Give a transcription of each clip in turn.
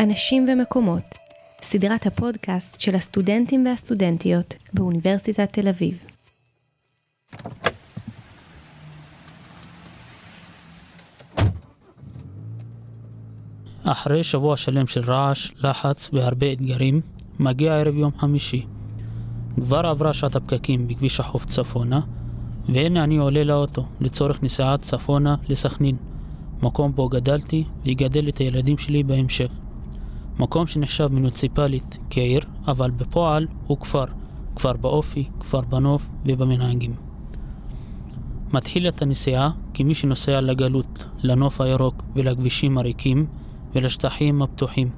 אנשים ומקומות, סדרת הפודקאסט של הסטודנטים והסטודנטיות באוניברסיטת תל אביב. אחרי שבוע שלם של רעש, לחץ והרבה אתגרים, מגיע ערב יום חמישי. כבר עברה שעת הפקקים בכביש החוף צפונה, והנה אני עולה לאוטו לצורך נסיעה צפונה לסכנין, מקום בו גדלתי ויגדל את הילדים שלי בהמשך. מקום שנחשב מוניציפלית כעיר, אבל בפועל הוא כפר, כפר באופי, כפר בנוף ובמנהגים. מתחיל את הנסיעה כמי שנוסע לגלות, לנוף הירוק ולכבישים הריקים ולשטחים הפתוחים.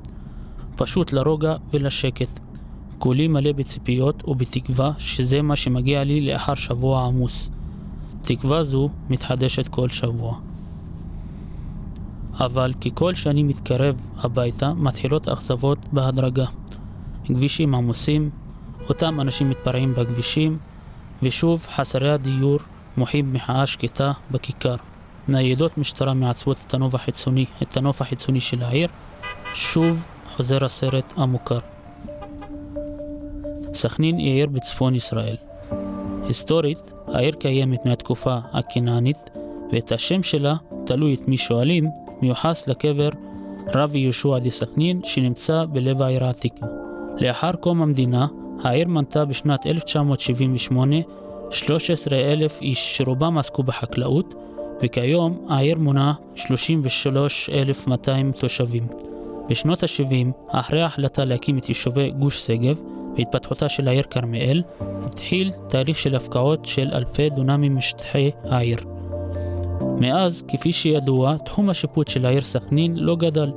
פשוט לרוגע ולשקט. כולי מלא בציפיות ובתקווה שזה מה שמגיע לי לאחר שבוע עמוס. תקווה זו מתחדשת כל שבוע. אבל ככל שאני מתקרב הביתה, מתחילות אכזבות בהדרגה. כבישים עמוסים, אותם אנשים מתפרעים בכבישים, ושוב חסרי הדיור מוחים מחאה שקטה בכיכר. ניידות משטרה מעצבות את הנוף החיצוני, את הנוף החיצוני של העיר, שוב חוזר הסרט המוכר. סכנין היא עיר בצפון ישראל. היסטורית, העיר קיימת מהתקופה הכנענית, ואת השם שלה, תלוי את מי שואלים, מיוחס לקבר רבי יהושע דה סכנין שנמצא בלב העיר העתיקה. לאחר קום המדינה, העיר מנתה בשנת 1978 13,000 איש שרובם עסקו בחקלאות, וכיום העיר מונה 33,200 תושבים. בשנות ה-70, אחרי ההחלטה להקים את יישובי גוש שגב והתפתחותה של העיר כרמיאל, התחיל תהליך של הפקעות של אלפי דונמים משטחי העיר. מאז, כפי שידוע, תחום השיפוט של העיר סכנין לא גדל,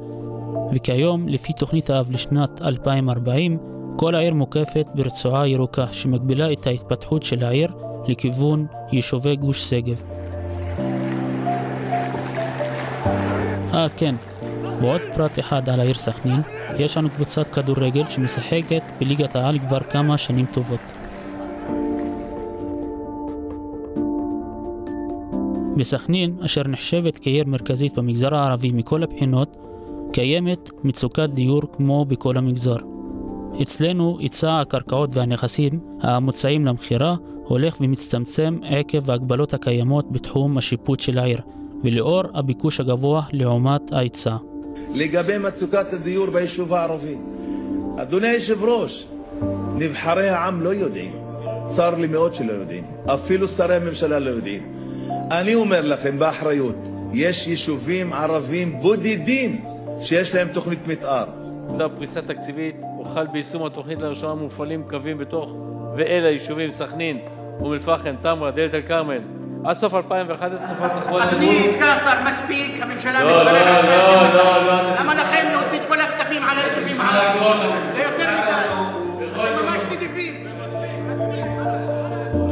וכיום, לפי תוכנית האב לשנת 2040, כל העיר מוקפת ברצועה ירוקה שמגבילה את ההתפתחות של העיר לכיוון יישובי גוש שגב. אה, כן, ועוד פרט אחד על העיר סכנין, יש לנו קבוצת כדורגל שמשחקת בליגת העל כבר כמה שנים טובות. בסכנין, אשר נחשבת כעיר מרכזית במגזר הערבי מכל הבחינות, קיימת מצוקת דיור כמו בכל המגזר. אצלנו היצע הקרקעות והנכסים המוצעים למכירה הולך ומצטמצם עקב ההגבלות הקיימות בתחום השיפוט של העיר, ולאור הביקוש הגבוה לעומת ההיצע. לגבי מצוקת הדיור ביישוב הערבי, אדוני היושב-ראש, נבחרי העם לא יודעים, צר לי מאוד שלא יודעים, אפילו שרי הממשלה לא יודעים. אני אומר לכם באחריות, יש יישובים ערבים בודדים שיש להם תוכנית מתאר. פריסה תקציבית הוחל ביישום התוכנית לראשונה מופעלים קווים בתוך ואל היישובים סכנין, אום אל-פחם, תמרה, דלית אל-כרמל. עד סוף 2011 תופעת תחבורה אדוני סגן השר, מספיק, הממשלה לא, לא, לא, לא, לא, מדי. למה לכם להוציא את כל הכספים על היישובים הערביים?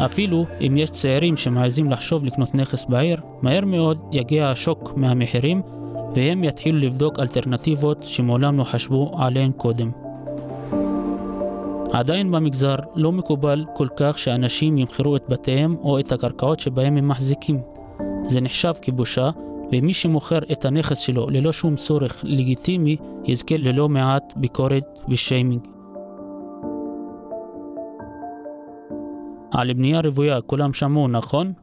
אפילו אם יש צעירים שמעזים לחשוב לקנות נכס בעיר, מהר מאוד יגיע השוק מהמחירים והם יתחילו לבדוק אלטרנטיבות שמעולם לא חשבו עליהן קודם. עדיין במגזר לא מקובל כל כך שאנשים ימכרו את בתיהם או את הקרקעות שבהם הם מחזיקים. זה נחשב כבושה, ומי שמוכר את הנכס שלו ללא שום צורך לגיטימי יזכה ללא מעט ביקורת ושיימינג. על בנייה רוויה כולם שמעו, נכון?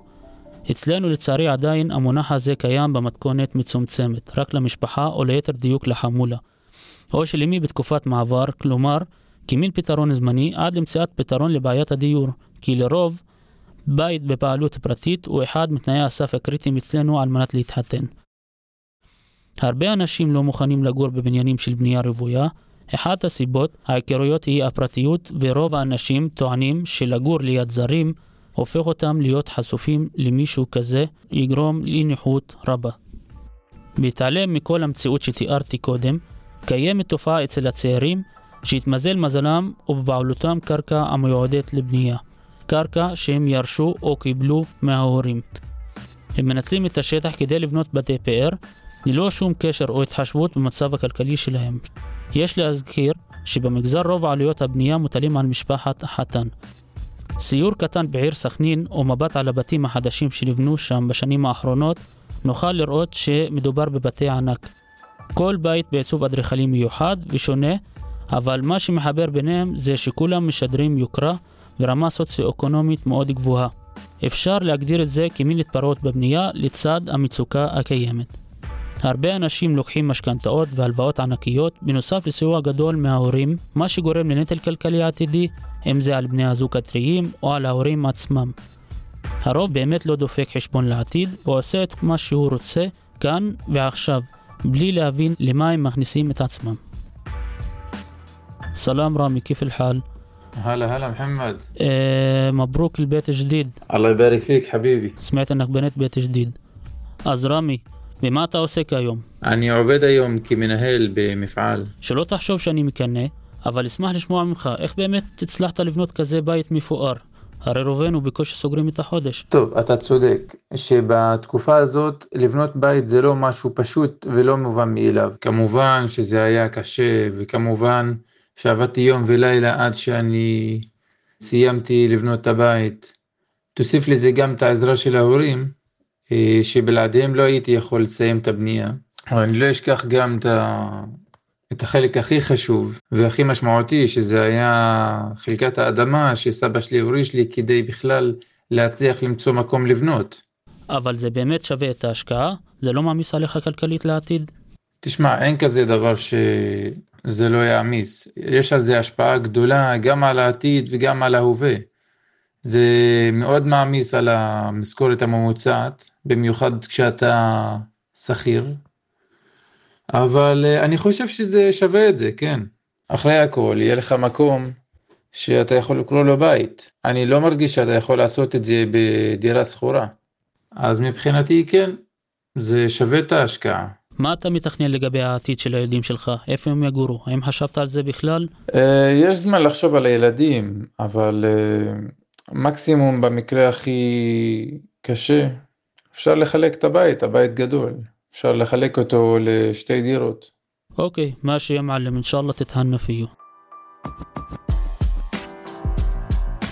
אצלנו לצערי עדיין המונח הזה קיים במתכונת מצומצמת, רק למשפחה או ליתר דיוק לחמולה. או שלמי בתקופת מעבר, כלומר, כמין פתרון זמני עד למציאת פתרון לבעיית הדיור, כי לרוב, בית בבעלות פרטית הוא אחד מתנאי הסף הקריטיים אצלנו על מנת להתחתן. הרבה אנשים לא מוכנים לגור בבניינים של בנייה רוויה, אחת הסיבות העיקריות היא הפרטיות ורוב האנשים טוענים שלגור ליד זרים הופך אותם להיות חשופים למישהו כזה יגרום לאי נוחות רבה. בהתעלם מכל המציאות שתיארתי קודם, קיימת תופעה אצל הצעירים שהתמזל מזלם ובבעלותם קרקע המיועדת לבנייה, קרקע שהם ירשו או קיבלו מההורים. הם מנצלים את השטח כדי לבנות בתי פאר, ללא שום קשר או התחשבות במצב הכלכלי שלהם. יש להזכיר שבמגזר רוב עלויות הבנייה מוטלים על משפחת החתן. סיור קטן בעיר סכנין או מבט על הבתים החדשים שנבנו שם בשנים האחרונות, נוכל לראות שמדובר בבתי ענק. כל בית בעיצוב אדריכלי מיוחד ושונה, אבל מה שמחבר ביניהם זה שכולם משדרים יוקרה ורמה סוציו-אקונומית מאוד גבוהה. אפשר להגדיר את זה כמין התפרעות בבנייה לצד המצוקה הקיימת. הרבה אנשים לוקחים משכנתאות והלוואות ענקיות, בנוסף לסיוע גדול מההורים, מה שגורם לנטל כלכלי עתידי, אם זה על בני הזוג הטריים או על ההורים עצמם. הרוב באמת לא דופק חשבון לעתיד, ועושה את מה שהוא רוצה, כאן ועכשיו, בלי להבין למה הם מכניסים את עצמם. سلام رامي كيف الحال؟ هلا هلا محمد آه مبروك البيت الجديد الله يبارك فيك حبيبي سمعت انك بنيت بيت جديد אז רמי, במה אתה עוסק היום? אני עובד היום כמנהל במפעל. שלא תחשוב שאני מקנא, אבל אשמח לשמוע ממך איך באמת הצלחת לבנות כזה בית מפואר. הרי רובנו בקושי סוגרים את החודש. טוב, אתה צודק, שבתקופה הזאת לבנות בית זה לא משהו פשוט ולא מובן מאליו. כמובן שזה היה קשה, וכמובן שעבדתי יום ולילה עד שאני סיימתי לבנות את הבית. תוסיף לזה גם את העזרה של ההורים, שבלעדיהם לא הייתי יכול לסיים את הבנייה. אבל אני לא אשכח גם את, ה... את החלק הכי חשוב והכי משמעותי, שזה היה חלקת האדמה שסבא שלי הוריש לי כדי בכלל להצליח למצוא מקום לבנות. אבל זה באמת שווה את ההשקעה? זה לא מעמיס עליך כלכלית לעתיד? תשמע, אין כזה דבר שזה לא יעמיס. יש על זה השפעה גדולה גם על העתיד וגם על ההווה. זה מאוד מעמיס על המשכורת הממוצעת, במיוחד כשאתה שכיר, אבל אה, אני חושב שזה שווה את זה, כן. אחרי הכל, יהיה לך מקום שאתה יכול לקרוא לו בית. אני לא מרגיש שאתה יכול לעשות את זה בדירה שכורה. אז מבחינתי, כן, זה שווה את ההשקעה. מה אתה מתכנן לגבי העתיד של הילדים שלך? איפה הם יגורו? האם חשבת על זה בכלל? אה, יש זמן לחשוב על הילדים, אבל אה, מקסימום במקרה הכי קשה, אפשר לחלק את הבית, הבית גדול. אפשר לחלק אותו לשתי דירות. אוקיי, מה יא מעלם, אינשאללה תתהנה פיו.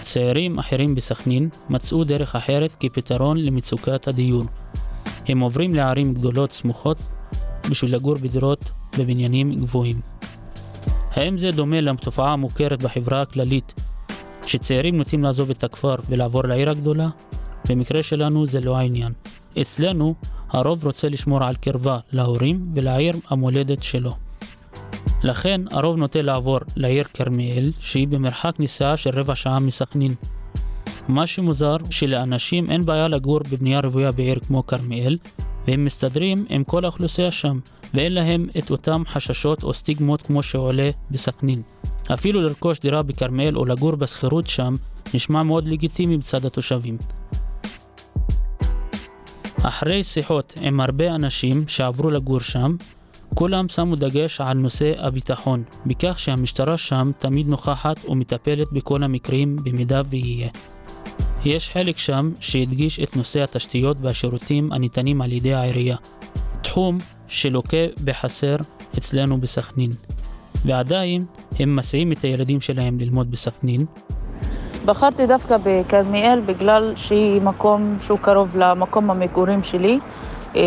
צעירים אחרים בסכנין מצאו דרך אחרת כפתרון למצוקת הדיור. הם עוברים לערים גדולות סמוכות בשביל לגור בדירות בבניינים גבוהים. האם זה דומה לתופעה המוכרת בחברה הכללית שצעירים נוטים לעזוב את הכפר ולעבור לעיר הגדולה? במקרה שלנו זה לא העניין. אצלנו הרוב רוצה לשמור על קרבה להורים ולעיר המולדת שלו. לכן הרוב נוטה לעבור לעיר כרמיאל, שהיא במרחק נסיעה של רבע שעה מסכנין. מה שמוזר, שלאנשים אין בעיה לגור בבנייה רוויה בעיר כמו כרמיאל, והם מסתדרים עם כל האוכלוסייה שם, ואין להם את אותם חששות או סטיגמות כמו שעולה בסכנין. אפילו לרכוש דירה בכרמיאל או לגור בשכירות שם, נשמע מאוד לגיטימי בצד התושבים. אחרי שיחות עם הרבה אנשים שעברו לגור שם, כולם שמו דגש על נושא הביטחון, בכך שהמשטרה שם תמיד נוכחת ומטפלת בכל המקרים במידה ויהיה. יש חלק שם שהדגיש את נושא התשתיות והשירותים הניתנים על ידי העירייה, תחום שלוקה בחסר אצלנו בסכנין. ועדיין הם מסיעים את הילדים שלהם ללמוד בסכנין, בחרתי דווקא בכרמיאל בגלל שהיא מקום שהוא קרוב למקום המגורים שלי, אה,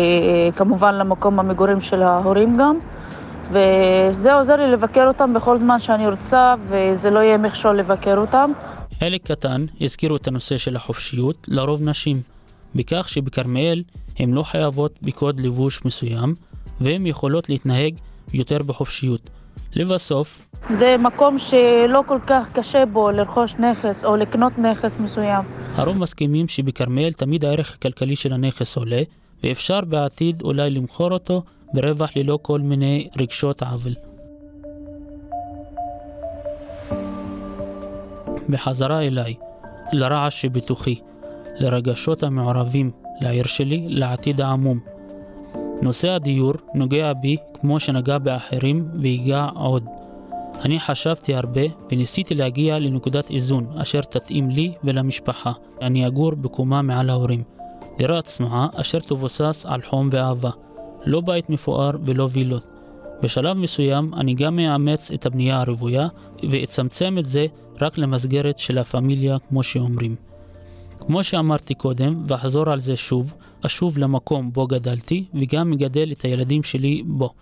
כמובן למקום המגורים של ההורים גם, וזה עוזר לי לבקר אותם בכל זמן שאני רוצה, וזה לא יהיה מכשול לבקר אותם. חלק קטן הזכירו את הנושא של החופשיות, לרוב נשים, בכך שבכרמיאל הן לא חייבות בקוד לבוש מסוים, והן יכולות להתנהג יותר בחופשיות. לבסוף, זה מקום שלא כל כך קשה בו לרכוש נכס או לקנות נכס מסוים. הרוב מסכימים שבכרמיאל תמיד הערך הכלכלי של הנכס עולה, ואפשר בעתיד אולי למכור אותו ברווח ללא כל מיני רגשות עוול. בחזרה אליי, לרעש שבתוכי, לרגשות המעורבים, לעיר שלי, לעתיד העמום. נושא הדיור נוגע בי כמו שנגע באחרים ויגע עוד. אני חשבתי הרבה וניסיתי להגיע לנקודת איזון אשר תתאים לי ולמשפחה. אני אגור בקומה מעל ההורים. דירה צנועה אשר תבוסס על חום ואהבה. לא בית מפואר ולא וילות. בשלב מסוים אני גם מאמץ את הבנייה הרוויה ואצמצם את זה רק למסגרת של הפמיליה כמו שאומרים. כמו שאמרתי קודם, ואחזור על זה שוב, אשוב למקום בו גדלתי וגם מגדל את הילדים שלי בו.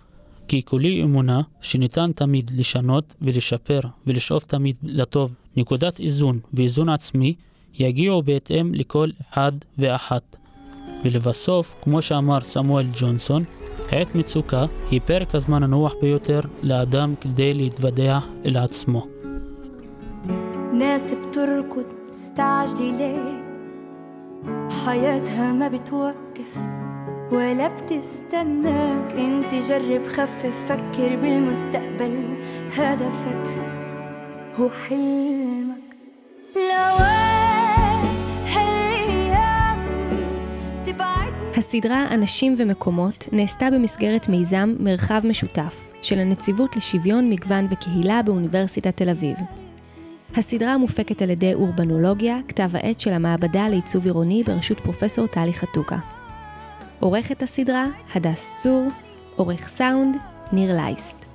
כי כולי אמונה שניתן תמיד לשנות ולשפר ולשאוף תמיד לטוב. נקודת איזון ואיזון עצמי יגיעו בהתאם לכל אחד ואחת. ולבסוף, כמו שאמר סמואל ג'ונסון, עת מצוקה היא פרק הזמן הנוח ביותר לאדם כדי להתוודע אל עצמו. ناس بتركض مستعجلة ليه حياتها ما بتوقف ولا بتستناك انت جرب خفف فكر بالمستقبل هدفك هو حلمك لوين هالايام تبعد הסדרה אנשים ומקומות נעשתה במסגרת מיזם מרחב משותף של הנציבות לשוויון, מגוון וקהילה באוניברסיטת תל אביב. הסדרה מופקת על ידי אורבנולוגיה, כתב העת של המעבדה לעיצוב עירוני בראשות פרופסור טלי חתוקה. עורכת הסדרה, הדס צור, עורך סאונד, ניר לייסט.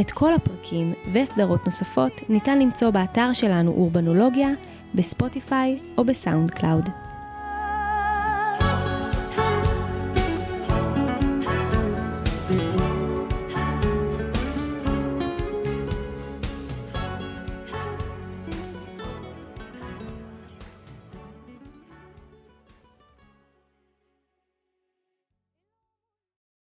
את כל הפרקים וסדרות נוספות ניתן למצוא באתר שלנו אורבנולוגיה, בספוטיפיי או בסאונד קלאוד.